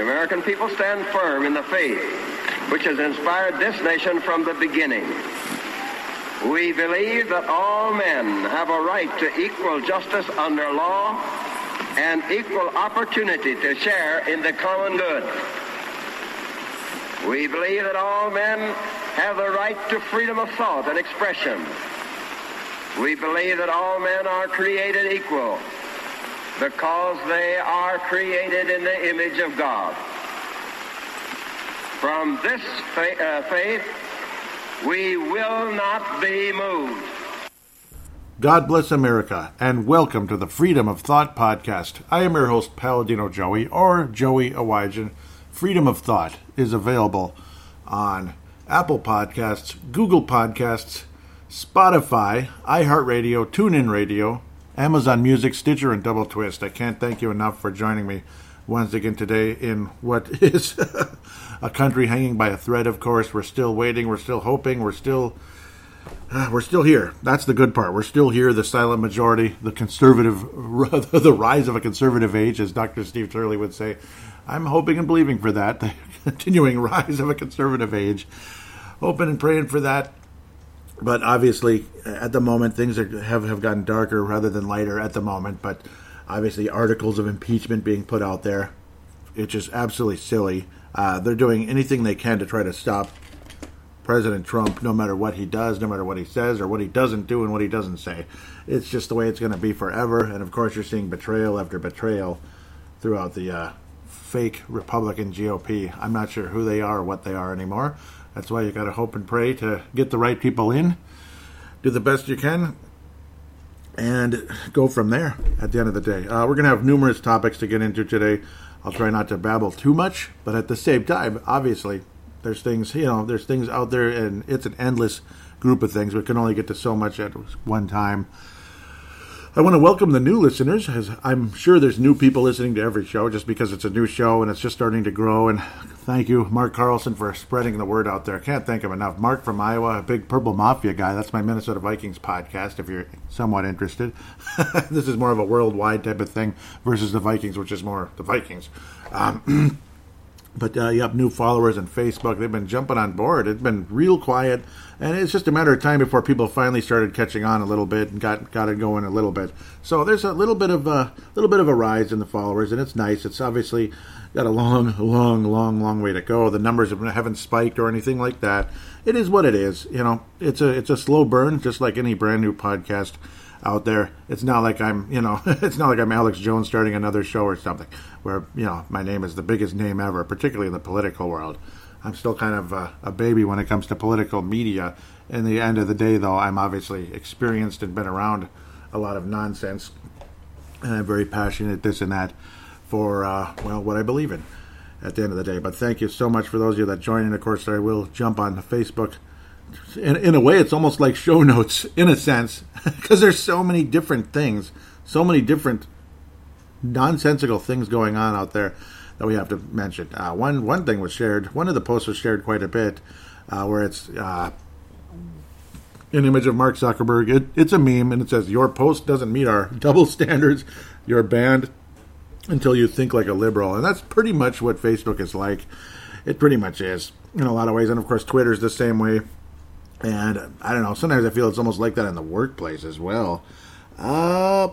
the American people stand firm in the faith which has inspired this nation from the beginning. We believe that all men have a right to equal justice under law and equal opportunity to share in the common good. We believe that all men have the right to freedom of thought and expression. We believe that all men are created equal because they are created in the image of God. From this fa- uh, faith, we will not be moved. God bless America, and welcome to the Freedom of Thought podcast. I am your host, Paladino Joey, or Joey Awajan. Freedom of Thought is available on Apple Podcasts, Google Podcasts, Spotify, iHeartRadio, TuneIn Radio, Amazon Music, Stitcher, and Double Twist. I can't thank you enough for joining me once again today in what is a country hanging by a thread. Of course, we're still waiting, we're still hoping, we're still uh, we're still here. That's the good part. We're still here. The silent majority, the conservative, the rise of a conservative age, as Dr. Steve Turley would say. I'm hoping and believing for that. The continuing rise of a conservative age. Hoping and praying for that. But obviously, at the moment, things are, have have gotten darker rather than lighter at the moment. But obviously, articles of impeachment being put out there, it's just absolutely silly. Uh, they're doing anything they can to try to stop President Trump, no matter what he does, no matter what he says, or what he doesn't do and what he doesn't say. It's just the way it's going to be forever. And of course, you're seeing betrayal after betrayal throughout the uh, fake Republican GOP. I'm not sure who they are or what they are anymore. That's why you got to hope and pray to get the right people in, do the best you can, and go from there at the end of the day. Uh, we're going to have numerous topics to get into today. I'll try not to babble too much, but at the same time, obviously, there's things, you know, there's things out there, and it's an endless group of things. We can only get to so much at one time. I want to welcome the new listeners, as I'm sure there's new people listening to every show just because it's a new show and it's just starting to grow. And thank you, Mark Carlson, for spreading the word out there. Can't thank him enough. Mark from Iowa, a big Purple Mafia guy. That's my Minnesota Vikings podcast, if you're somewhat interested. this is more of a worldwide type of thing versus the Vikings, which is more the Vikings. Um, but uh, you have new followers on Facebook. They've been jumping on board. It's been real quiet, and it's just a matter of time before people finally started catching on a little bit and got got it going a little bit. So there's a little bit of a little bit of a rise in the followers, and it's nice. It's obviously got a long, long, long, long way to go. The numbers haven't spiked or anything like that. It is what it is. You know, it's a it's a slow burn, just like any brand new podcast out there. It's not like I'm, you know, it's not like I'm Alex Jones starting another show or something where, you know, my name is the biggest name ever, particularly in the political world. I'm still kind of a, a baby when it comes to political media. In the end of the day, though, I'm obviously experienced and been around a lot of nonsense, and I'm very passionate, this and that, for, uh, well, what I believe in at the end of the day. But thank you so much for those of you that join. And of course, I will jump on Facebook in, in a way, it's almost like show notes in a sense, because there's so many different things, so many different nonsensical things going on out there that we have to mention. Uh, one one thing was shared. One of the posts was shared quite a bit, uh, where it's uh, an image of Mark Zuckerberg. It, it's a meme, and it says, "Your post doesn't meet our double standards. You're banned until you think like a liberal." And that's pretty much what Facebook is like. It pretty much is in a lot of ways, and of course, Twitter's the same way. And I don't know. Sometimes I feel it's almost like that in the workplace as well. Uh,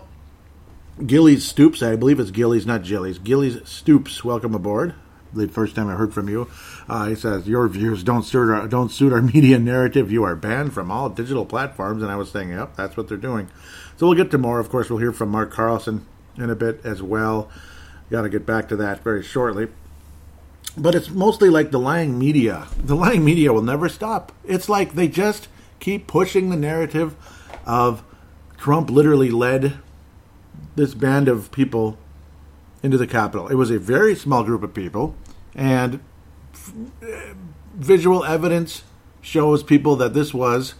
Gillies Stoops, I believe it's Gillies, not Jillies. Gillies Stoops, welcome aboard. The first time I heard from you, uh, he says your views don't suit our don't suit our media narrative. You are banned from all digital platforms, and I was saying, yep, that's what they're doing. So we'll get to more. Of course, we'll hear from Mark Carlson in a bit as well. Got to get back to that very shortly but it's mostly like the lying media. The lying media will never stop. It's like they just keep pushing the narrative of Trump literally led this band of people into the Capitol. It was a very small group of people, and f- eh, visual evidence shows people that this was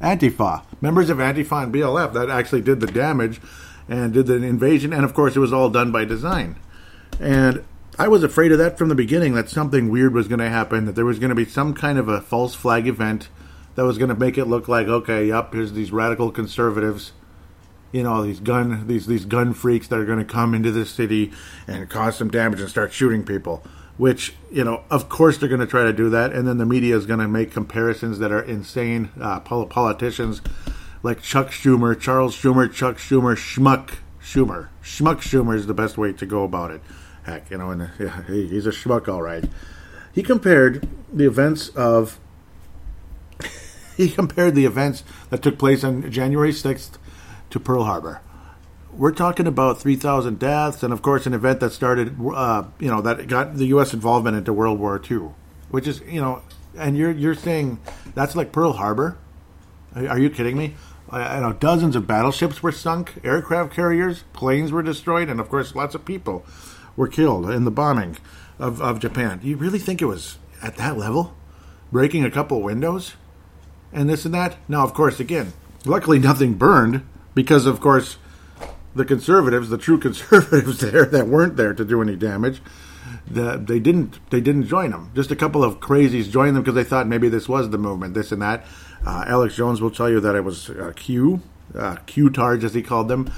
Antifa, members of Antifa and BLM that actually did the damage and did the invasion. And of course, it was all done by design. And I was afraid of that from the beginning that something weird was going to happen, that there was going to be some kind of a false flag event that was going to make it look like, okay, yep, here's these radical conservatives, you know, these gun these these gun freaks that are going to come into the city and cause some damage and start shooting people. which you know, of course, they're going to try to do that, and then the media is going to make comparisons that are insane. Uh, politicians like Chuck Schumer, Charles Schumer, Chuck Schumer, Schmuck Schumer, Schmuck Schumer is the best way to go about it. Heck, you know, and yeah, he's a schmuck, all right. He compared the events of he compared the events that took place on January 6th to Pearl Harbor we're talking about 3,000 deaths, and of course, an event that started, uh, you know, that got the U.S. involvement into World War II, which is, you know, and you're you're saying that's like Pearl Harbor? Are, you kidding me? I, I know dozens of battleships were sunk, aircraft carriers, planes were destroyed, and of course, lots of people were killed in the bombing of, of Japan. Do you really think it was at that level? Breaking a couple windows? And this and that? Now, of course, again, luckily nothing burned because, of course, the conservatives, the true conservatives there that weren't there to do any damage, the, they didn't they didn't join them. Just a couple of crazies joined them because they thought maybe this was the movement, this and that. Uh, Alex Jones will tell you that it was uh, Q, uh, Q-tards as he called them.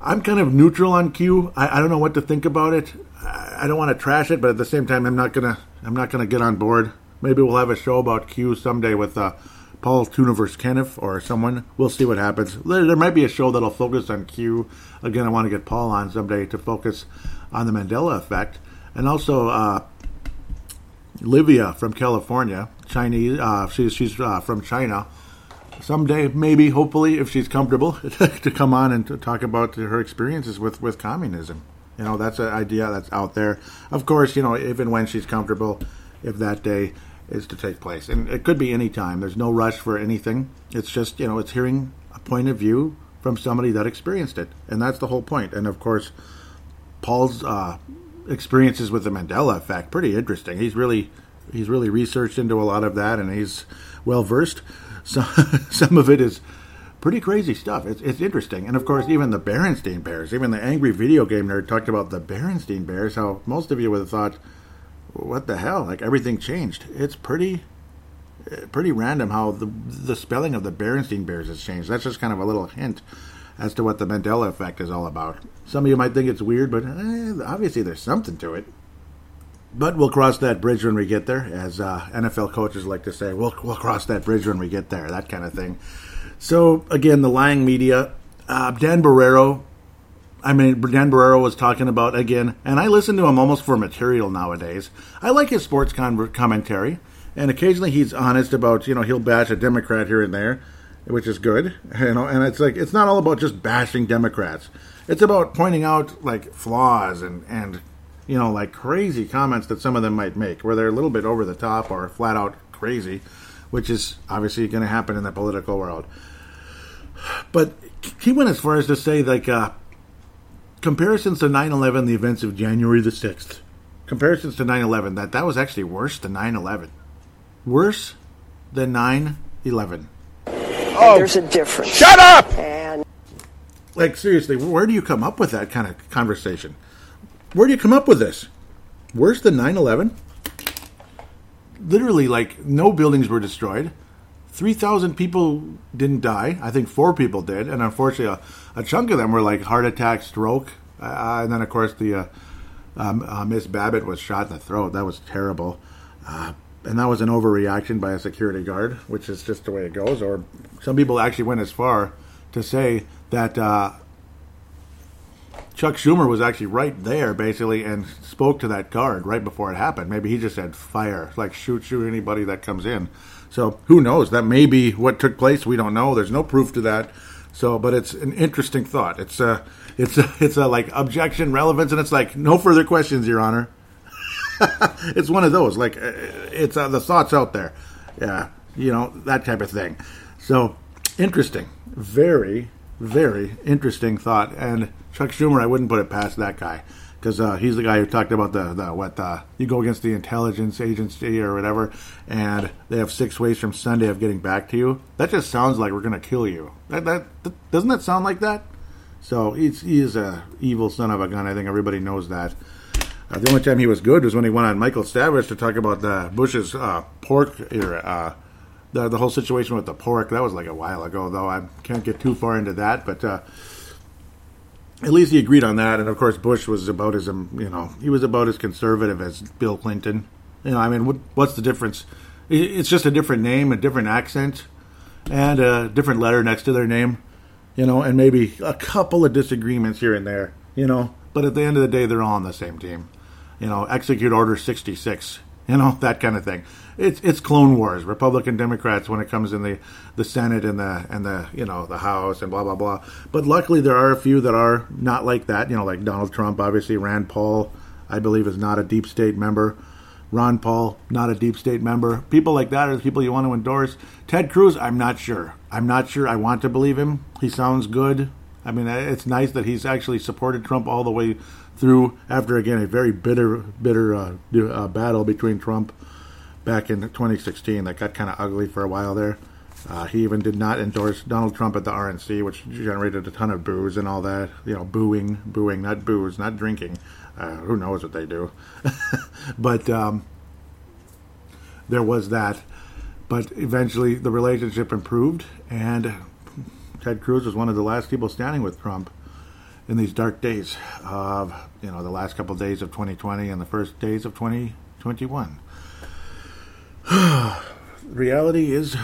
I'm kind of neutral on Q. I, I don't know what to think about it. I, I don't want to trash it, but at the same time, I'm not gonna I'm not gonna get on board. Maybe we'll have a show about Q someday with uh, Paul Tuniverse Kenneth or someone. We'll see what happens. There, there, might be a show that'll focus on Q. Again, I want to get Paul on someday to focus on the Mandela effect. And also, uh, Livia from California, Chinese, uh, she's, she's uh, from China. Someday, maybe, hopefully, if she's comfortable, to come on and to talk about her experiences with, with communism. You know, that's an idea that's out there. Of course, you know, even when she's comfortable, if that day is to take place. And it could be any time. There's no rush for anything. It's just, you know, it's hearing a point of view from somebody that experienced it. And that's the whole point. And of course, Paul's uh, experiences with the Mandela effect, pretty interesting. He's really he's really researched into a lot of that and he's well versed. So some of it is pretty crazy stuff. It's, it's interesting. And of course, even the Berenstain Bears, even the angry video game nerd talked about the Berenstain Bears, how most of you would have thought what the hell? Like everything changed. It's pretty pretty random how the the spelling of the Berenstain Bears has changed. That's just kind of a little hint as to what the Mandela effect is all about. Some of you might think it's weird, but eh, obviously there's something to it. But we'll cross that bridge when we get there, as uh, NFL coaches like to say. We'll we'll cross that bridge when we get there. That kind of thing. So again, the lying media. Uh, Dan Barreiro I mean, Dan Barreiro was talking about again, and I listen to him almost for material nowadays. I like his sports con- commentary, and occasionally he's honest about, you know, he'll bash a Democrat here and there, which is good, you know. And it's like it's not all about just bashing Democrats; it's about pointing out like flaws and and you know like crazy comments that some of them might make, where they're a little bit over the top or flat out crazy, which is obviously going to happen in the political world. But he went as far as to say like. Uh, comparisons to 9-11 the events of january the 6th comparisons to 9-11 that that was actually worse than 9-11 worse than 9-11 oh there's a difference. shut up! And like seriously where do you come up with that kind of conversation where do you come up with this worse than 9-11 literally like no buildings were destroyed 3,000 people didn't die. I think four people did. And unfortunately, a, a chunk of them were like heart attack, stroke. Uh, and then, of course, the uh, um, uh, Miss Babbitt was shot in the throat. That was terrible. Uh, and that was an overreaction by a security guard, which is just the way it goes. Or some people actually went as far to say that uh, Chuck Schumer was actually right there, basically, and spoke to that guard right before it happened. Maybe he just said fire, like shoot, shoot anybody that comes in. So who knows? That may be what took place. We don't know. There's no proof to that. So, but it's an interesting thought. It's a, it's a, it's a like objection, relevance, and it's like no further questions, Your Honor. it's one of those. Like uh, it's uh, the thoughts out there. Yeah, you know that type of thing. So interesting, very, very interesting thought. And Chuck Schumer, I wouldn't put it past that guy because uh, he's the guy who talked about the, the what uh, you go against the intelligence agency or whatever, and they have six ways from Sunday of getting back to you. That just sounds like we're gonna kill you. That, that, that doesn't that sound like that? So he's he is a evil son of a gun. I think everybody knows that. Uh, the only time he was good was when he went on Michael Savage to talk about the Bush's uh, pork era. The, the whole situation with the pork that was like a while ago, though. I can't get too far into that, but uh, at least he agreed on that. And of course, Bush was about as um, you know he was about as conservative as Bill Clinton. You know, I mean, what, what's the difference? It's just a different name, a different accent, and a different letter next to their name. You know, and maybe a couple of disagreements here and there. You know, but at the end of the day, they're all on the same team. You know, execute Order sixty six. You know, that kind of thing it's it's Clone Wars, Republican Democrats when it comes in the, the Senate and the and the you know the House and blah blah blah. But luckily there are a few that are not like that. You know, like Donald Trump, obviously Rand Paul, I believe is not a deep state member. Ron Paul, not a deep state member. People like that are the people you want to endorse. Ted Cruz, I'm not sure. I'm not sure. I want to believe him. He sounds good. I mean, it's nice that he's actually supported Trump all the way through after again a very bitter, bitter uh, uh, battle between Trump back in 2016 that got kind of ugly for a while there. Uh, he even did not endorse Donald Trump at the RNC, which generated a ton of boos and all that. You know, booing, booing, not booze, not drinking. Uh, who knows what they do? but um, there was that. But eventually, the relationship improved, and Ted Cruz was one of the last people standing with Trump in these dark days of, you know, the last couple of days of 2020 and the first days of 2021. reality is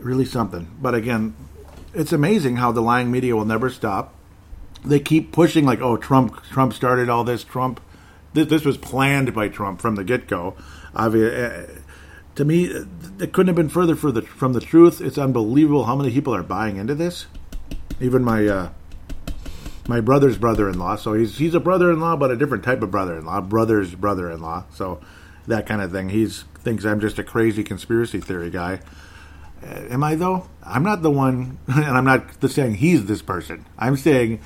really something. But again, it's amazing how the lying media will never stop. They keep pushing like, oh, Trump, Trump started all this. Trump, this, this was planned by Trump from the get go. Uh, to me, it couldn't have been further the, from the truth. It's unbelievable how many people are buying into this. Even my uh, my brother's brother-in-law. So he's he's a brother-in-law, but a different type of brother-in-law. Brother's brother-in-law. So that kind of thing. He's thinks I'm just a crazy conspiracy theory guy. Uh, am I though? I'm not the one, and I'm not saying he's this person. I'm saying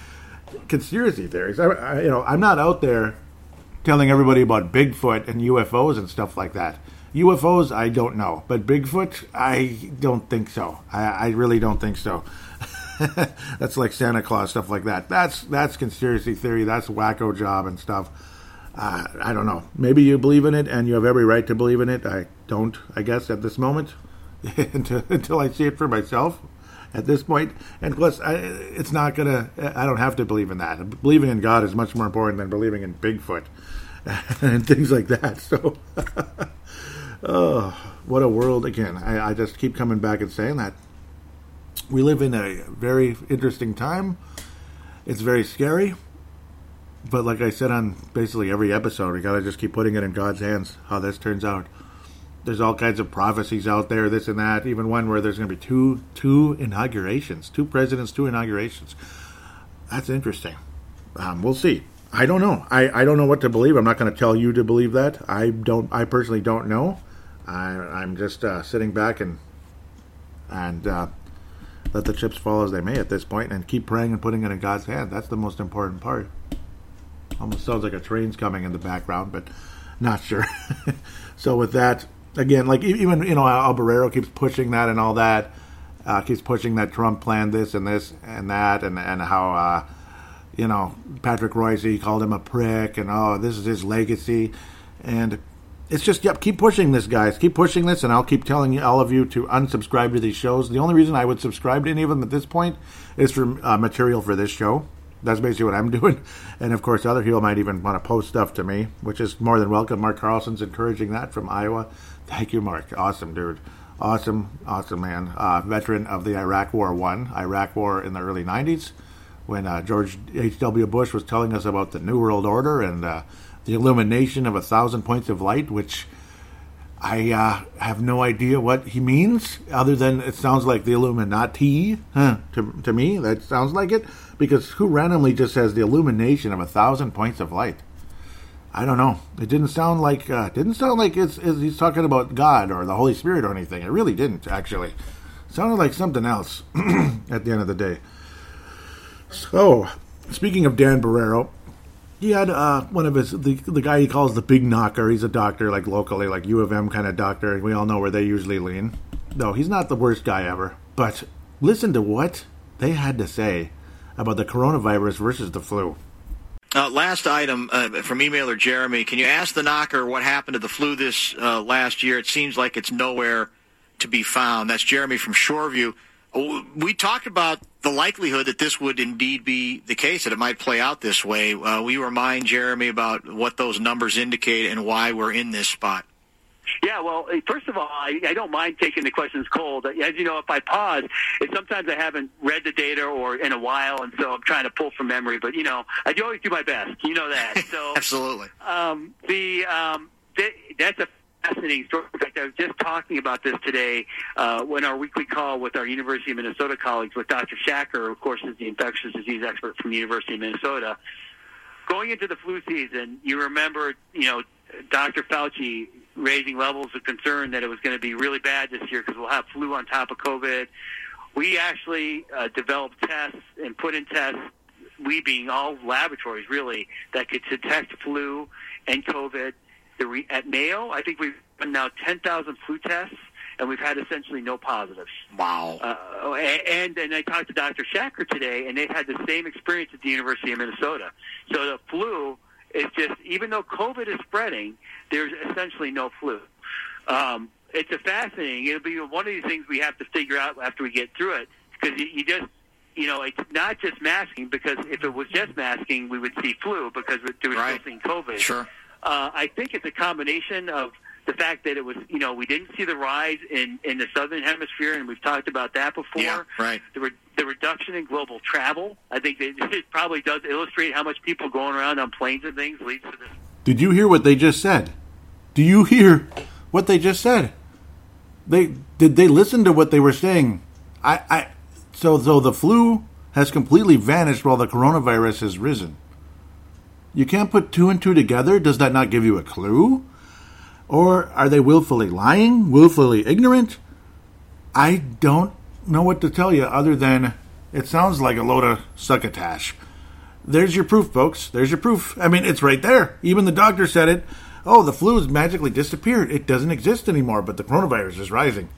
conspiracy theories. I, I, you know, I'm not out there telling everybody about Bigfoot and UFOs and stuff like that. UFOs, I don't know, but Bigfoot, I don't think so. I, I really don't think so. that's like Santa Claus stuff like that. That's that's conspiracy theory. That's wacko job and stuff uh, I don't know. Maybe you believe in it, and you have every right to believe in it. I don't, I guess, at this moment, until, until I see it for myself. At this point, and plus, I, it's not gonna. I don't have to believe in that. Believing in God is much more important than believing in Bigfoot and things like that. So, oh, what a world! Again, I, I just keep coming back and saying that we live in a very interesting time. It's very scary but like I said on basically every episode, we gotta just keep putting it in God's hands. How this turns out. There's all kinds of prophecies out there, this and that. Even one where there's gonna be two two inaugurations, two presidents, two inaugurations. That's interesting. Um, we'll see. I don't know. I, I don't know what to believe. I'm not going to tell you to believe that. I don't. I personally don't know. I, I'm just uh, sitting back and and uh, let the chips fall as they may at this point, and keep praying and putting it in God's hand. That's the most important part. Almost sounds like a train's coming in the background, but not sure. so with that, again, like even you know, Albarero keeps pushing that and all that. Uh, keeps pushing that Trump planned this and this and that, and and how uh, you know Patrick Royce he called him a prick, and oh, this is his legacy, and it's just yep, keep pushing this, guys, keep pushing this, and I'll keep telling all of you to unsubscribe to these shows. The only reason I would subscribe to any of them at this point is for uh, material for this show that's basically what I'm doing. And of course, other people might even want to post stuff to me, which is more than welcome. Mark Carlson's encouraging that from Iowa. Thank you, Mark. Awesome, dude. Awesome, awesome man. Uh, veteran of the Iraq War One, Iraq War in the early '90s, when uh, George H.W. Bush was telling us about the New World Order and uh, the illumination of a thousand points of light, which I uh, have no idea what he means, other than it sounds like the Illuminati. Huh, to, to me, that sounds like it. Because who randomly just says the illumination of a thousand points of light? I don't know. It didn't sound like uh, didn't sound like it's, it's, he's talking about God or the Holy Spirit or anything. It really didn't actually. It sounded like something else at the end of the day. So, speaking of Dan Barreiro, he had uh, one of his the the guy he calls the big knocker. He's a doctor, like locally, like U of M kind of doctor. We all know where they usually lean. No, he's not the worst guy ever. But listen to what they had to say about the coronavirus versus the flu. Uh, last item uh, from emailer Jeremy. Can you ask the knocker what happened to the flu this uh, last year? It seems like it's nowhere to be found. That's Jeremy from Shoreview. We talked about the likelihood that this would indeed be the case, that it might play out this way. Uh, we remind Jeremy about what those numbers indicate and why we're in this spot. Yeah, well, eh, first of all, I, I don't mind taking the questions cold. As you know, if I pause, it's sometimes I haven't read the data or in a while, and so I'm trying to pull from memory. But you know, I do always do my best. You know that. So absolutely. Um, the um, th- that's a fascinating story. In fact, I was just talking about this today uh, when our weekly call with our University of Minnesota colleagues with Dr. Schacker, of course, is the infectious disease expert from the University of Minnesota. Going into the flu season, you remember, you know, Dr. Fauci raising levels of concern that it was going to be really bad this year because we'll have flu on top of COVID. We actually uh, developed tests and put in tests, we being all laboratories really, that could detect flu and COVID. The re- at Mayo, I think we've done now 10,000 flu tests and we've had essentially no positives. Wow. Uh, and and I talked to Dr. Schacker today, and they've had the same experience at the University of Minnesota. So the flu is just, even though COVID is spreading, there's essentially no flu. Um, it's a fascinating. It'll be one of these things we have to figure out after we get through it because you, you just you know, it's not just masking because if it was just masking, we would see flu because we're right. still seeing COVID. Sure. Uh, I think it's a combination of the fact that it was, you know, we didn't see the rise in, in the southern hemisphere, and we've talked about that before. Yeah, right. The, re- the reduction in global travel, I think that it probably does illustrate how much people going around on planes and things leads to this. Did you hear what they just said? Do you hear what they just said? They did they listen to what they were saying? I, I so so the flu has completely vanished while the coronavirus has risen. You can't put two and two together. Does that not give you a clue? Or are they willfully lying, willfully ignorant? I don't know what to tell you other than it sounds like a load of succotash. There's your proof, folks. There's your proof. I mean, it's right there. Even the doctor said it. Oh, the flu has magically disappeared. It doesn't exist anymore, but the coronavirus is rising.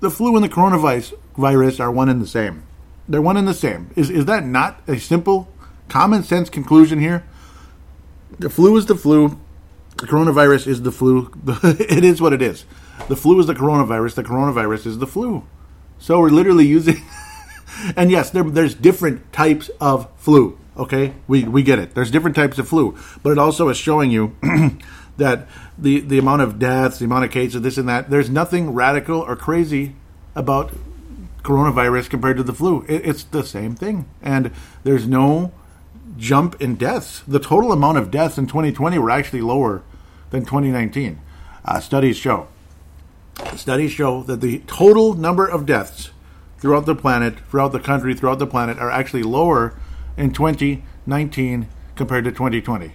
The flu and the coronavirus virus are one and the same. They're one and the same. Is, is that not a simple, common sense conclusion here? The flu is the flu. The coronavirus is the flu. it is what it is. The flu is the coronavirus. The coronavirus is the flu. So we're literally using. and yes, there, there's different types of flu. Okay, we we get it. There's different types of flu, but it also is showing you that the the amount of deaths, the amount of cases, this and that. There's nothing radical or crazy about coronavirus compared to the flu. It, it's the same thing, and there's no jump in deaths. The total amount of deaths in 2020 were actually lower than 2019. Uh, studies show. Studies show that the total number of deaths throughout the planet, throughout the country, throughout the planet are actually lower in 2019 compared to 2020.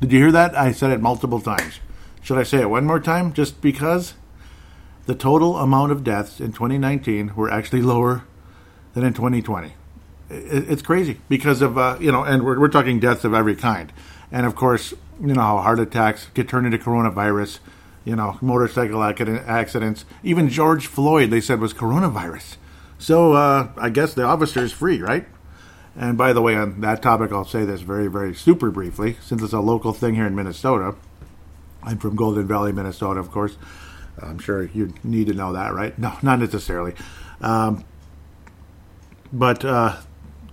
Did you hear that? I said it multiple times. Should I say it one more time just because? The total amount of deaths in 2019 were actually lower than in 2020. It's crazy because of, uh, you know, and we're, we're talking deaths of every kind. And of course, you know how heart attacks get turned into coronavirus, you know, motorcycle accidents. Even George Floyd, they said, was coronavirus. So uh, I guess the officer is free, right? And by the way, on that topic, I'll say this very, very super briefly, since it's a local thing here in Minnesota. I'm from Golden Valley, Minnesota, of course. I'm sure you need to know that, right? No, not necessarily. Um, but uh,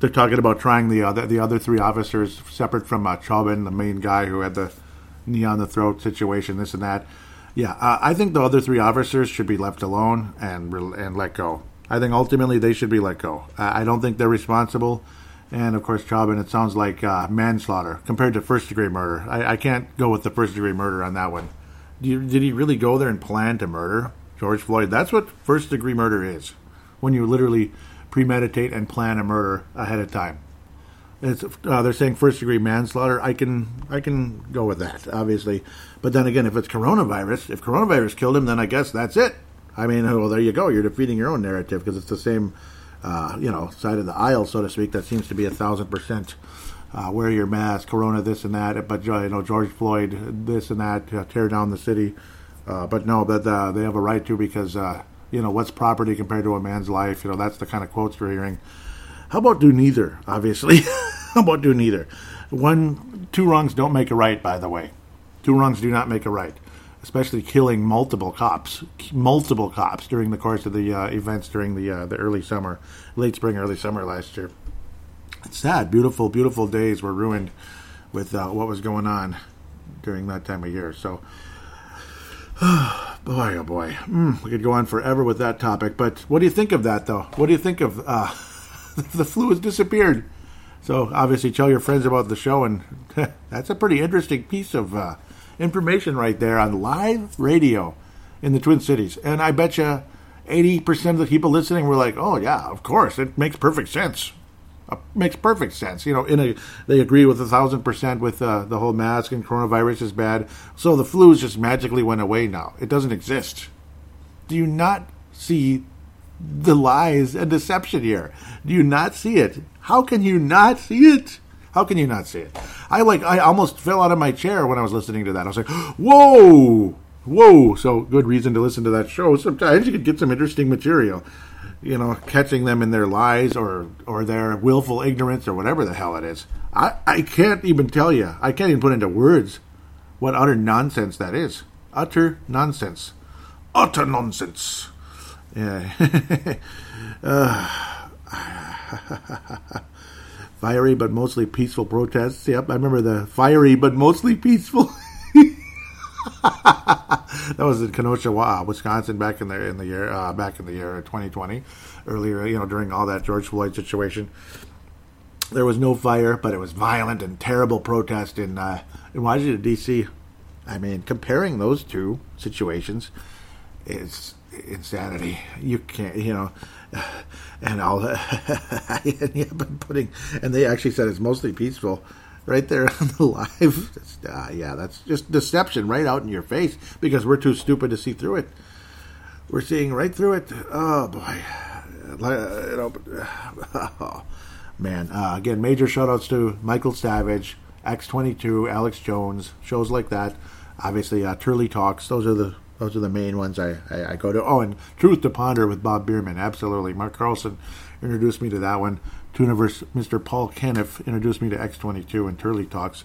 they're talking about trying the other the other three officers separate from uh, Chauvin, the main guy who had the knee on the throat situation, this and that. Yeah, uh, I think the other three officers should be left alone and and let go. I think ultimately they should be let go. I don't think they're responsible. And of course, Chauvin, it sounds like uh, manslaughter compared to first degree murder. I, I, can't go with the first degree murder on that one. You, did he really go there and plan to murder George Floyd? That's what first degree murder is when you literally premeditate and plan a murder ahead of time. It's, uh, they're saying first degree manslaughter. I can I can go with that, obviously. But then again, if it's coronavirus, if coronavirus killed him, then I guess that's it. I mean, well, there you go. You're defeating your own narrative because it's the same, uh, you know, side of the aisle, so to speak. That seems to be a thousand percent. Uh, wear your mask, Corona, this and that. But you know, George Floyd, this and that, uh, tear down the city. Uh, but no, that uh, they have a right to because you know, what's property compared to a man's life? You know, that's the kind of quotes we're hearing. How about do neither, obviously? How about do neither? One, two wrongs don't make a right, by the way. Two wrongs do not make a right. especially killing multiple cops, multiple cops during the course of the uh, events during the uh, the early summer, late spring, early summer last year. It's sad. Beautiful, beautiful days were ruined with uh, what was going on during that time of year. So, boy, oh boy, mm, we could go on forever with that topic. But what do you think of that, though? What do you think of uh, the flu has disappeared? So obviously, tell your friends about the show, and that's a pretty interesting piece of uh, information right there on live radio in the Twin Cities. And I bet you 80% of the people listening were like, "Oh yeah, of course, it makes perfect sense." Uh, makes perfect sense. You know, in a they agree with a thousand percent with uh, the whole mask and coronavirus is bad. So the flu just magically went away now. It doesn't exist. Do you not see the lies and deception here? Do you not see it? How can you not see it? How can you not see it? I like I almost fell out of my chair when I was listening to that. I was like, "Whoa, whoa!" So good reason to listen to that show. Sometimes you could get some interesting material you know, catching them in their lies or or their willful ignorance or whatever the hell it is. I, I can't even tell you. I can't even put into words what utter nonsense that is. Utter nonsense. Utter nonsense. Yeah. uh, fiery but mostly peaceful protests. Yep, I remember the fiery but mostly peaceful. that was in Kenosha, Wisconsin, back in the in the year uh, back in the year 2020. Earlier, you know, during all that George Floyd situation, there was no fire, but it was violent and terrible protest in uh, in Washington D.C. I mean, comparing those two situations is insanity. You can't, you know, and all. I've been putting, and they actually said it's mostly peaceful right there on the live. Uh, yeah, that's just deception right out in your face because we're too stupid to see through it. We're seeing right through it. Oh boy, oh, man. Uh, again, major shoutouts to Michael Savage, X22, Alex Jones, shows like that. Obviously, uh, Turley Talks. Those are the those are the main ones I, I, I go to. Oh, and Truth to Ponder with Bob Bierman. Absolutely, Mark Carlson introduced me to that one. Tuniverse, Mr. Paul Kenneth introduced me to X22 and Turley Talks.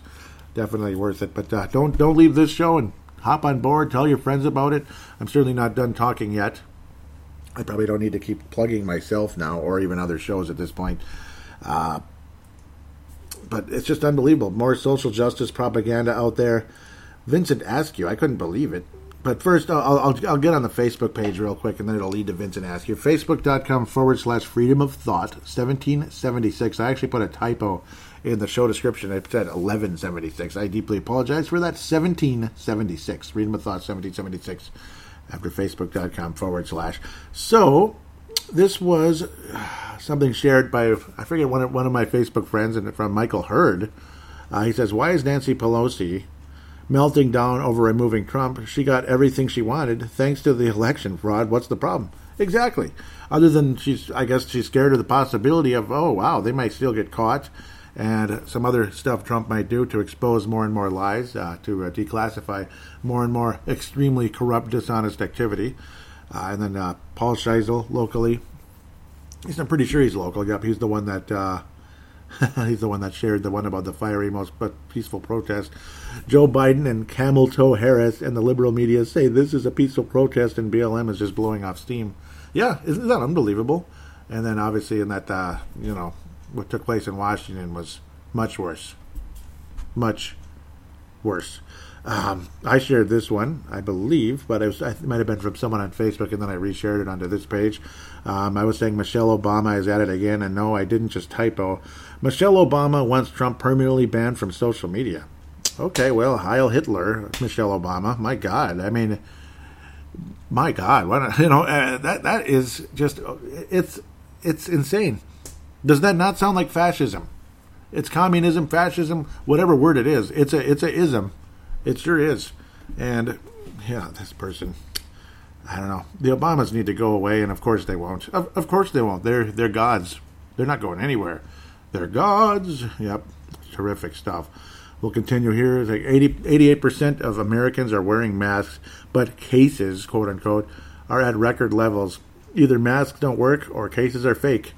Definitely worth it. But uh, don't don't leave this show and hop on board. Tell your friends about it. I'm certainly not done talking yet. I probably don't need to keep plugging myself now or even other shows at this point. Uh, but it's just unbelievable. More social justice propaganda out there. Vincent Askew, I couldn't believe it. But first, I'll, I'll, I'll, get on the Facebook page real quick, and then it'll lead to Vincent Askew. Facebook.com forward slash freedom of thought 1776. I actually put a typo in the show description. I said 1176. I deeply apologize for that. 1776. Freedom of thought 1776 after Facebook.com forward slash. So, this was something shared by, I forget, one of, one of my Facebook friends, and from Michael Hurd. Uh, he says, Why is Nancy Pelosi melting down over removing Trump. She got everything she wanted thanks to the election fraud. What's the problem? Exactly. Other than she's, I guess she's scared of the possibility of, oh, wow, they might still get caught and some other stuff Trump might do to expose more and more lies, uh, to uh, declassify more and more extremely corrupt, dishonest activity. Uh, and then uh, Paul Scheisel locally. He's, I'm pretty sure he's local. Yep, he's the one that uh, He's the one that shared the one about the fiery, most peaceful protest. Joe Biden and Camel Toe Harris and the liberal media say this is a peaceful protest and BLM is just blowing off steam. Yeah, isn't that unbelievable? And then obviously in that, uh, you know, what took place in Washington was much worse. Much worse. Um, I shared this one, I believe, but it, was, it might have been from someone on Facebook, and then I reshared it onto this page. Um, I was saying Michelle Obama is at it again, and no, I didn't just typo. Michelle Obama wants Trump permanently banned from social media. Okay, well, Heil Hitler, Michelle Obama. My God, I mean, my God, what you know uh, that that is just it's it's insane. Does that not sound like fascism? It's communism, fascism, whatever word it is. It's a it's a ism it sure is. And yeah, this person. I don't know. The Obamas need to go away, and of course they won't. Of, of course they won't. They're they're gods. They're not going anywhere. They're gods. Yep, terrific stuff. We'll continue here. Like 80, 88% of Americans are wearing masks, but cases, quote unquote, are at record levels. Either masks don't work or cases are fake.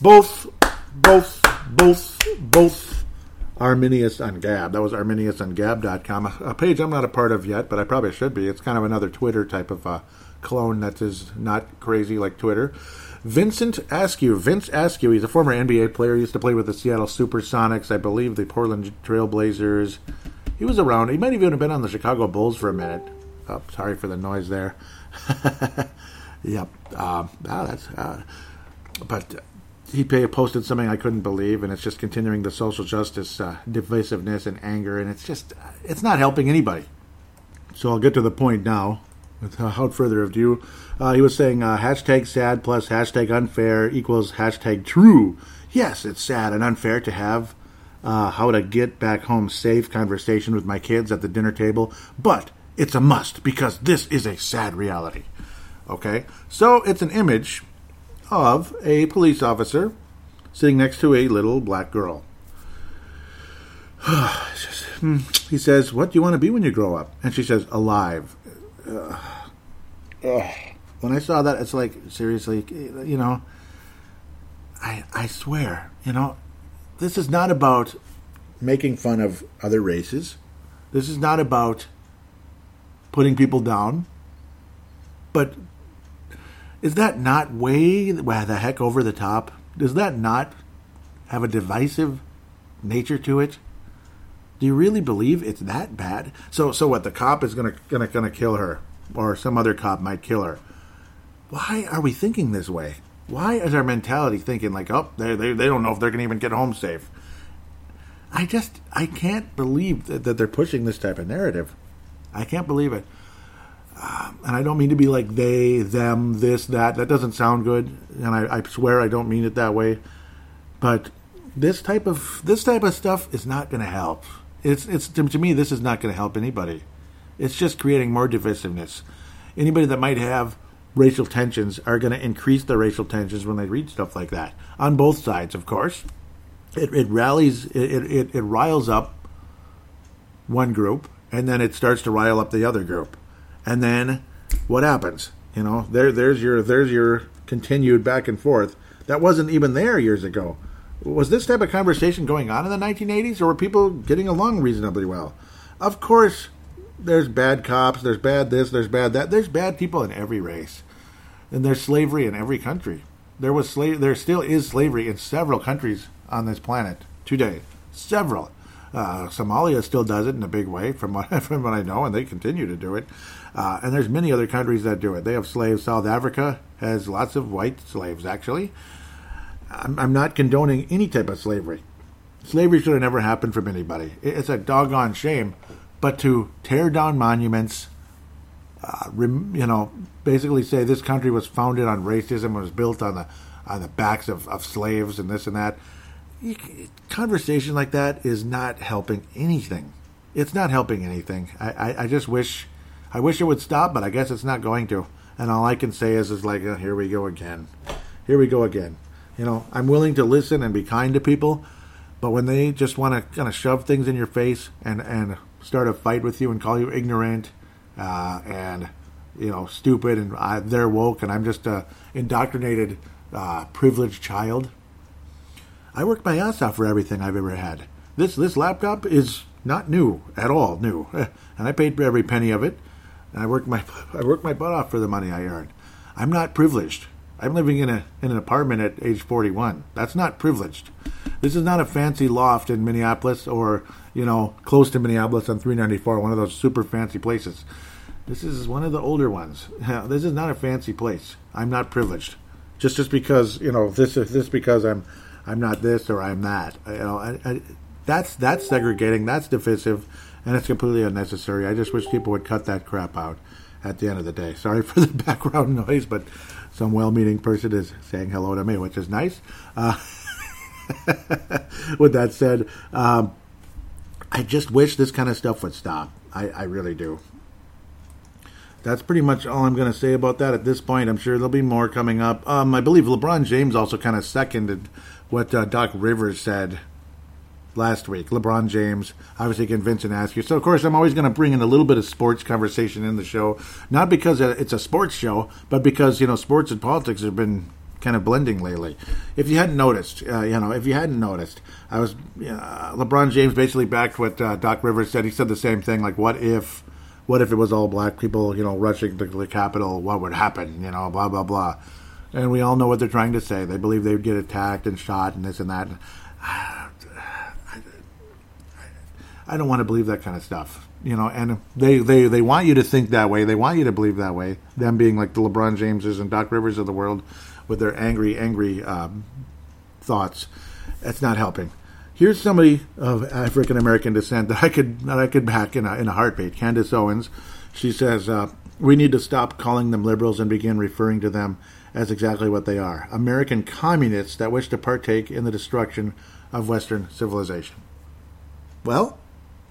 Both, both, both, both Arminius on Gab. That was Arminius arminiusongab.com, a, a page I'm not a part of yet, but I probably should be. It's kind of another Twitter type of uh, clone that is not crazy like Twitter. Vincent Askew. Vince Askew. He's a former NBA player. He used to play with the Seattle Supersonics, I believe, the Portland Trailblazers. He was around. He might even have been on the Chicago Bulls for a minute. Oh, sorry for the noise there. yep. Um, oh, that's. Uh, but he posted something I couldn't believe, and it's just continuing the social justice uh, divisiveness and anger, and it's just it's not helping anybody. So I'll get to the point now. Without further ado, uh, he was saying uh, hashtag sad plus hashtag unfair equals hashtag true. Yes, it's sad and unfair to have uh, how to get back home safe conversation with my kids at the dinner table, but it's a must because this is a sad reality. Okay, so it's an image of a police officer sitting next to a little black girl. He says, What do you want to be when you grow up? And she says, Alive. Ugh. Ugh. When I saw that, it's like, seriously, you know, I, I swear, you know, this is not about making fun of other races. This is not about putting people down. But is that not way the heck over the top? Does that not have a divisive nature to it? Do you really believe it's that bad? So, so what? The cop is gonna gonna gonna kill her, or some other cop might kill her. Why are we thinking this way? Why is our mentality thinking like, oh, they they they don't know if they're gonna even get home safe? I just I can't believe that, that they're pushing this type of narrative. I can't believe it. Uh, and I don't mean to be like they, them, this, that. That doesn't sound good, and I, I swear I don't mean it that way. But this type of this type of stuff is not going to help. It's it's to, to me this is not going to help anybody. It's just creating more divisiveness. Anybody that might have racial tensions are going to increase their racial tensions when they read stuff like that on both sides, of course. It, it rallies, it, it, it riles up one group, and then it starts to rile up the other group and then what happens? You know, there there's your there's your continued back and forth. That wasn't even there years ago. Was this type of conversation going on in the 1980s, or were people getting along reasonably well? Of course, there's bad cops, there's bad this, there's bad that. There's bad people in every race, and there's slavery in every country. There was slave. There still is slavery in several countries on this planet today. Several. Uh, Somalia still does it in a big way, from what from what I know, and they continue to do it. Uh, and there's many other countries that do it. They have slaves. South Africa has lots of white slaves, actually. I'm, I'm not condoning any type of slavery. Slavery should have never happened from anybody. It's a doggone shame. But to tear down monuments, uh, you know, basically say this country was founded on racism, was built on the on the backs of, of slaves and this and that. Conversation like that is not helping anything. It's not helping anything. I, I, I just wish I wish it would stop, but I guess it's not going to. And all I can say is, is like, oh, here we go again. Here we go again. You know, I'm willing to listen and be kind to people, but when they just want to kind of shove things in your face and and start a fight with you and call you ignorant uh, and you know stupid and I, they're woke and I'm just a indoctrinated uh, privileged child. I worked my ass off for everything I've ever had. This this laptop is not new at all new, and I paid for every penny of it. And I work my I work my butt off for the money I earn. I'm not privileged. I'm living in a in an apartment at age 41. That's not privileged. This is not a fancy loft in Minneapolis or you know close to Minneapolis on 394, one of those super fancy places. This is one of the older ones. This is not a fancy place. I'm not privileged. Just just because you know this is this because I'm I'm not this or I'm that. You know, I, I, that's that's segregating. That's divisive and it's completely unnecessary. I just wish people would cut that crap out at the end of the day. Sorry for the background noise, but some well-meaning person is saying hello to me, which is nice. Uh, with that said, um, I just wish this kind of stuff would stop. I, I really do. That's pretty much all I'm going to say about that at this point. I'm sure there'll be more coming up. Um, I believe LeBron James also kind of seconded what uh, Doc Rivers said last week. LeBron James, obviously convinced and ask you. So, of course, I'm always going to bring in a little bit of sports conversation in the show, not because it's a sports show, but because, you know, sports and politics have been kind of blending lately. If you hadn't noticed, uh, you know, if you hadn't noticed, I was uh, LeBron James basically backed what uh, Doc Rivers said. He said the same thing, like, "What if, what if it was all black people, you know, rushing to the Capitol? What would happen? You know, blah blah blah." And we all know what they're trying to say. They believe they would get attacked and shot and this and that. I don't want to believe that kind of stuff you know, and they, they, they want you to think that way. They want you to believe that way. Them being like the LeBron Jameses and Doc Rivers of the world with their angry, angry um, thoughts. That's not helping. Here's somebody of African American descent that I could that I could back in a, in a heartbeat. Candace Owens. She says uh, we need to stop calling them liberals and begin referring to them as exactly what they are: American communists that wish to partake in the destruction of Western civilization. Well,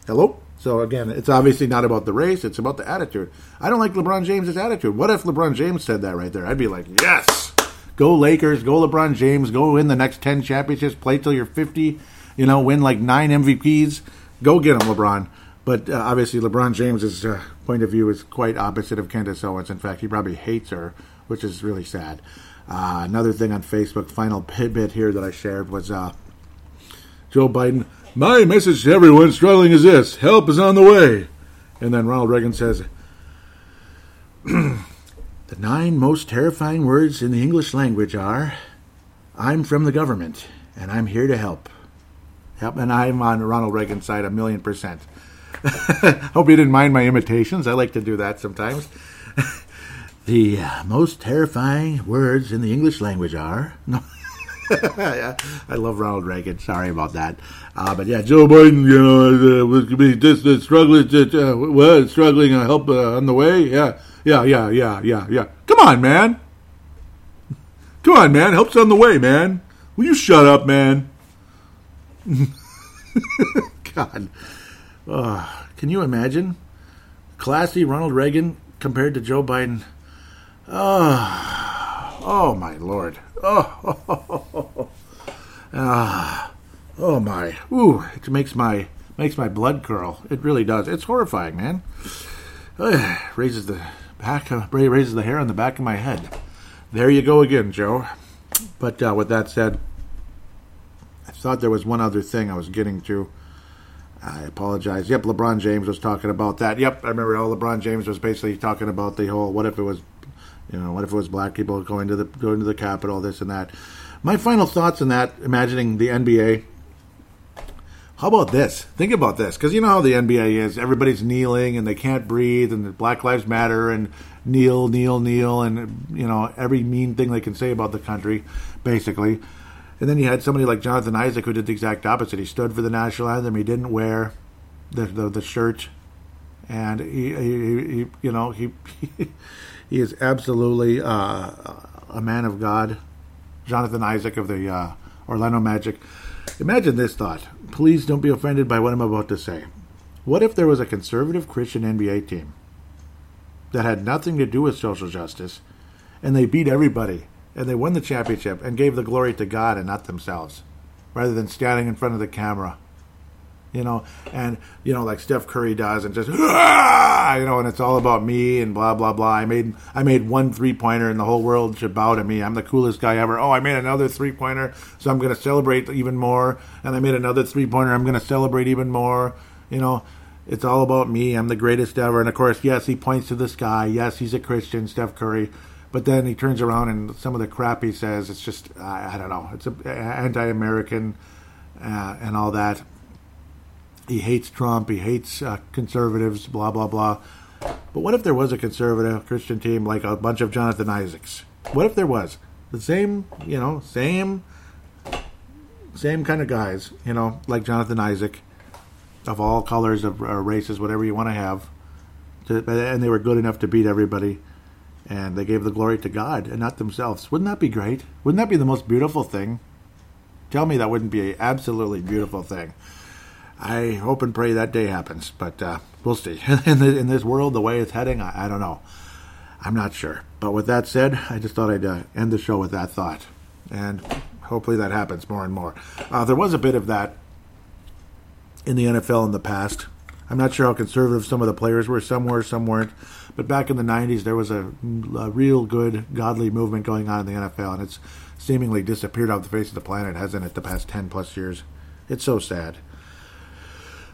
hello. So again, it's obviously not about the race; it's about the attitude. I don't like LeBron James's attitude. What if LeBron James said that right there? I'd be like, yes, go Lakers, go LeBron James, go win the next ten championships, play till you're fifty, you know, win like nine MVPs, go get him, LeBron. But uh, obviously, LeBron James's uh, point of view is quite opposite of Candace Owens. In fact, he probably hates her, which is really sad. Uh, another thing on Facebook, final bit here that I shared was uh, Joe Biden my message to everyone struggling is this help is on the way. And then Ronald Reagan says, The nine most terrifying words in the English language are I'm from the government and I'm here to help. Help, and I'm on Ronald Reagan's side a million percent. Hope you didn't mind my imitations. I like to do that sometimes. the uh, most terrifying words in the English language are. I love Ronald Reagan. Sorry about that. Uh, but yeah, Joe Biden, you know, uh, was be just uh, struggling, uh, what, struggling uh, help uh, on the way. Yeah, yeah, yeah, yeah, yeah, yeah. Come on, man. Come on, man. Help's on the way, man. Will you shut up, man? God. Uh, can you imagine? Classy Ronald Reagan compared to Joe Biden. Oh, oh my lord. Oh, oh, oh, oh my. Ooh, it makes my makes my blood curl. It really does. It's horrifying, man. Uh, raises the back, uh, raises the hair on the back of my head. There you go again, Joe. But uh, with that said, I thought there was one other thing I was getting to. I apologize. Yep, LeBron James was talking about that. Yep, I remember. All LeBron James was basically talking about the whole what if it was you know, what if it was black people going to the going to the Capitol, this and that. My final thoughts on that, imagining the NBA. How about this? Think about this, because you know how the NBA is. Everybody's kneeling and they can't breathe, and Black Lives Matter, and kneel, kneel, kneel, and you know every mean thing they can say about the country, basically. And then you had somebody like Jonathan Isaac who did the exact opposite. He stood for the national anthem. He didn't wear the the, the shirt, and he, he, he you know he He is absolutely uh, a man of God. Jonathan Isaac of the uh, Orlando Magic. Imagine this thought. Please don't be offended by what I'm about to say. What if there was a conservative Christian NBA team that had nothing to do with social justice and they beat everybody and they won the championship and gave the glory to God and not themselves rather than standing in front of the camera you know, and you know, like Steph Curry does, and just ah! you know, and it's all about me and blah blah blah. I made I made one three pointer, and the whole world should bow to me. I'm the coolest guy ever. Oh, I made another three pointer, so I'm going to celebrate even more. And I made another three pointer, I'm going to celebrate even more. You know, it's all about me. I'm the greatest ever. And of course, yes, he points to the sky. Yes, he's a Christian, Steph Curry. But then he turns around and some of the crap he says, it's just I, I don't know. It's anti-American uh, and all that he hates Trump, he hates uh, conservatives, blah blah blah. But what if there was a conservative Christian team like a bunch of Jonathan Isaacs? What if there was the same, you know, same, same kind of guys, you know, like Jonathan Isaac, of all colors of uh, races, whatever you want to have, to, and they were good enough to beat everybody, and they gave the glory to God and not themselves. Wouldn't that be great? Wouldn't that be the most beautiful thing? Tell me that wouldn't be an absolutely beautiful thing. I hope and pray that day happens, but uh, we'll see. in, the, in, this world, the way it's heading, I, I, don't know. I'm not sure. But with that said, I just thought I'd uh, end the show with that thought. And hopefully that happens more and more. Uh, there was a bit of that in the NFL in the past. I'm not sure how conservative some of the players were. Some were, some weren't. But back in the 90s, there was a, a real good, godly movement going on in the NFL, and it's seemingly disappeared off the face of the planet, hasn't it, the past 10 plus years? It's so sad.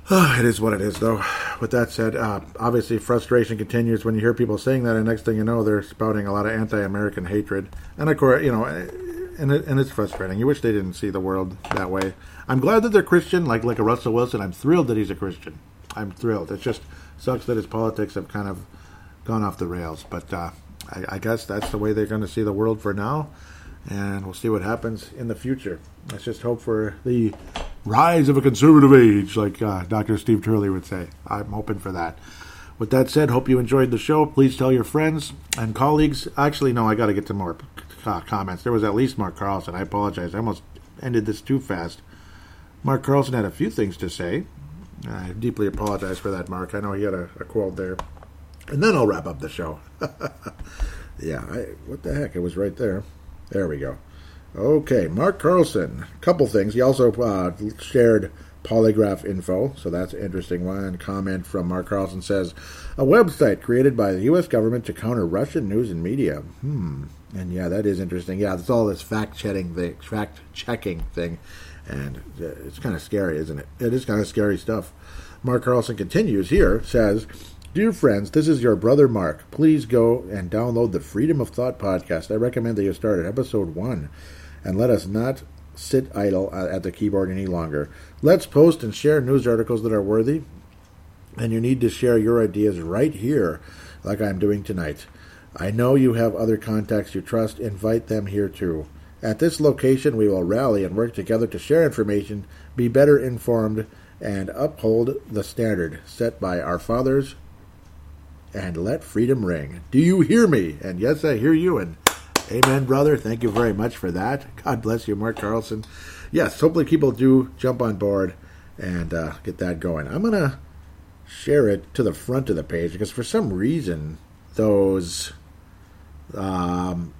it is what it is, though. With that said, uh, obviously frustration continues when you hear people saying that, and next thing you know, they're spouting a lot of anti-American hatred. And of course, you know, and it, and it's frustrating. You wish they didn't see the world that way. I'm glad that they're Christian, like like a Russell Wilson. I'm thrilled that he's a Christian. I'm thrilled. It just sucks that his politics have kind of gone off the rails. But uh, I, I guess that's the way they're going to see the world for now, and we'll see what happens in the future. Let's just hope for the rise of a conservative age, like uh, Dr. Steve Turley would say. I'm hoping for that. With that said, hope you enjoyed the show. Please tell your friends and colleagues. Actually, no, I got to get to more uh, comments. There was at least Mark Carlson. I apologize. I almost ended this too fast. Mark Carlson had a few things to say. I deeply apologize for that, Mark. I know he had a, a quote there. And then I'll wrap up the show. yeah, I, what the heck? It was right there. There we go. Okay, Mark Carlson. Couple things. He also uh, shared polygraph info, so that's an interesting one. Comment from Mark Carlson says, a website created by the U.S. government to counter Russian news and media. Hmm. And yeah, that is interesting. Yeah, it's all this fact checking the fact checking thing, and uh, it's kind of scary, isn't it? It is kind of scary stuff. Mark Carlson continues here, says, Dear friends, this is your brother Mark. Please go and download the Freedom of Thought podcast. I recommend that you start at episode one and let us not sit idle at the keyboard any longer. Let's post and share news articles that are worthy, and you need to share your ideas right here, like I'm doing tonight. I know you have other contacts you trust. Invite them here too. At this location, we will rally and work together to share information, be better informed, and uphold the standard set by our fathers and let freedom ring. Do you hear me? And yes, I hear you. And Amen, brother. Thank you very much for that. God bless you, Mark Carlson. Yes, hopefully people do jump on board and uh, get that going. I'm going to share it to the front of the page because for some reason, those. Um,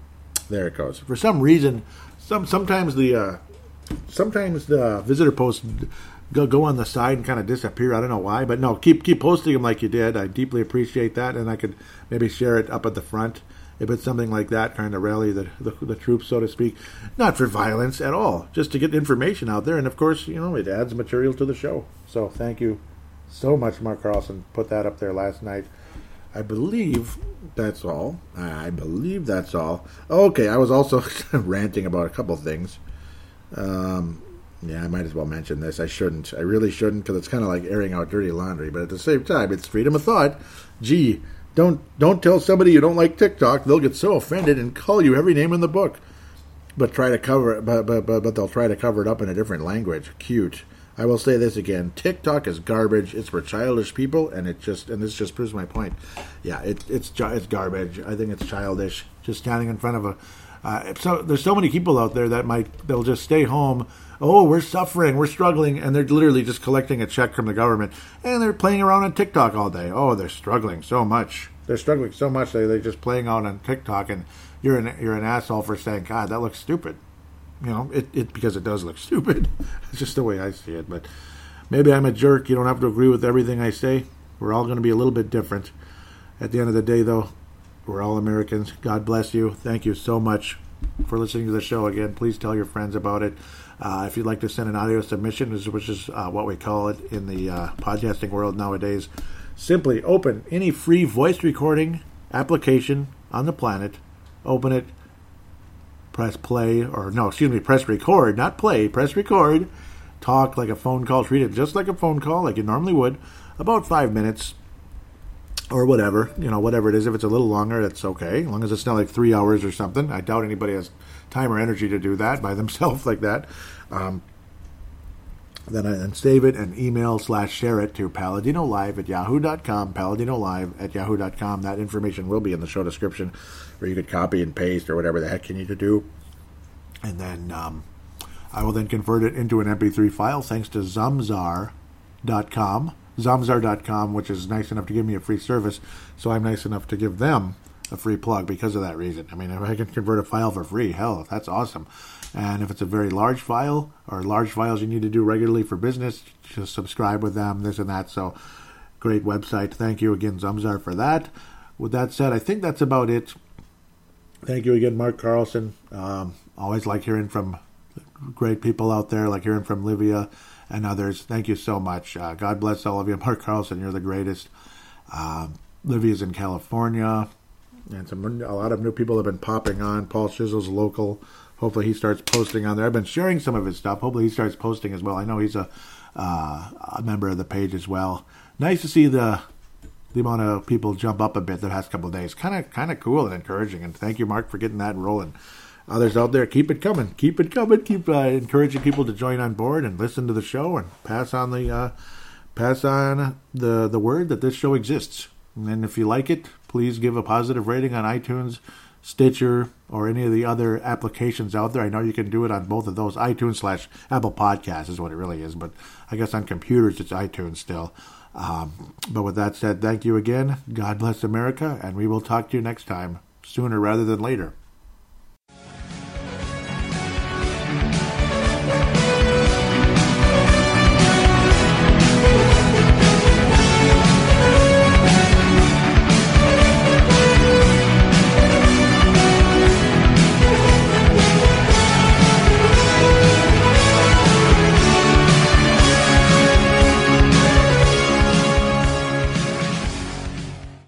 there it goes. For some reason, some sometimes the uh, sometimes the visitor posts go go on the side and kind of disappear. I don't know why, but no, keep keep posting them like you did. I deeply appreciate that, and I could maybe share it up at the front if it's something like that, trying to rally the, the, the troops, so to speak, not for violence at all, just to get information out there. And of course, you know, it adds material to the show. So thank you so much, Mark Carlson. Put that up there last night. I believe that's all. I believe that's all. Okay, I was also ranting about a couple things. Um, yeah, I might as well mention this. I shouldn't. I really shouldn't because it's kind of like airing out dirty laundry. But at the same time, it's freedom of thought. Gee, don't don't tell somebody you don't like TikTok. They'll get so offended and call you every name in the book. But try to cover it, but, but, but, but they'll try to cover it up in a different language. Cute. I will say this again: TikTok is garbage. It's for childish people, and it just and this just proves my point. Yeah, it, it's it's garbage. I think it's childish. Just standing in front of a. Uh, so there's so many people out there that might they'll just stay home oh, we're suffering, we're struggling, and they're literally just collecting a check from the government, and they're playing around on TikTok all day. Oh, they're struggling so much. They're struggling so much that they're just playing out on TikTok, and you're an you're an asshole for saying, God, that looks stupid. You know, it, it because it does look stupid. it's just the way I see it. But maybe I'm a jerk. You don't have to agree with everything I say. We're all going to be a little bit different. At the end of the day, though, we're all Americans. God bless you. Thank you so much for listening to the show again. Please tell your friends about it. Uh, if you'd like to send an audio submission, which is uh, what we call it in the uh, podcasting world nowadays, simply open any free voice recording application on the planet, open it, press play, or no, excuse me, press record, not play, press record, talk like a phone call, treat it just like a phone call, like you normally would, about five minutes or whatever, you know, whatever it is. If it's a little longer, that's okay, as long as it's not like three hours or something. I doubt anybody has time or energy to do that by themselves like that. Um, then I and save it and email slash share it to Paladino Live at yahoo.com, Paladino Live at yahoo.com. That information will be in the show description where you could copy and paste or whatever the heck you need to do. And then um, I will then convert it into an MP3 file thanks to Zamzar.com, Zamzar.com, which is nice enough to give me a free service. So I'm nice enough to give them a free plug because of that reason. I mean, if I can convert a file for free, hell, that's awesome. And if it's a very large file or large files you need to do regularly for business, just subscribe with them, this and that. So great website. Thank you again, Zamzar, for that. With that said, I think that's about it. Thank you again, Mark Carlson. Um, always like hearing from great people out there, like hearing from Livia and others. Thank you so much. Uh, God bless all of you. Mark Carlson, you're the greatest. Um, Livia's in California, and some a lot of new people have been popping on. Paul Shizzle's local. Hopefully, he starts posting on there. I've been sharing some of his stuff. Hopefully, he starts posting as well. I know he's a, uh, a member of the page as well. Nice to see the the amount of people jump up a bit the past couple of days. Kind of kind of cool and encouraging. And thank you, Mark, for getting that rolling. Others out there, keep it coming, keep it coming, keep uh, encouraging people to join on board and listen to the show and pass on the uh, pass on the the word that this show exists. And if you like it, please give a positive rating on iTunes, Stitcher, or any of the other applications out there. I know you can do it on both of those. iTunes slash Apple Podcasts is what it really is, but I guess on computers it's iTunes still. Um, but with that said, thank you again. God bless America, and we will talk to you next time, sooner rather than later.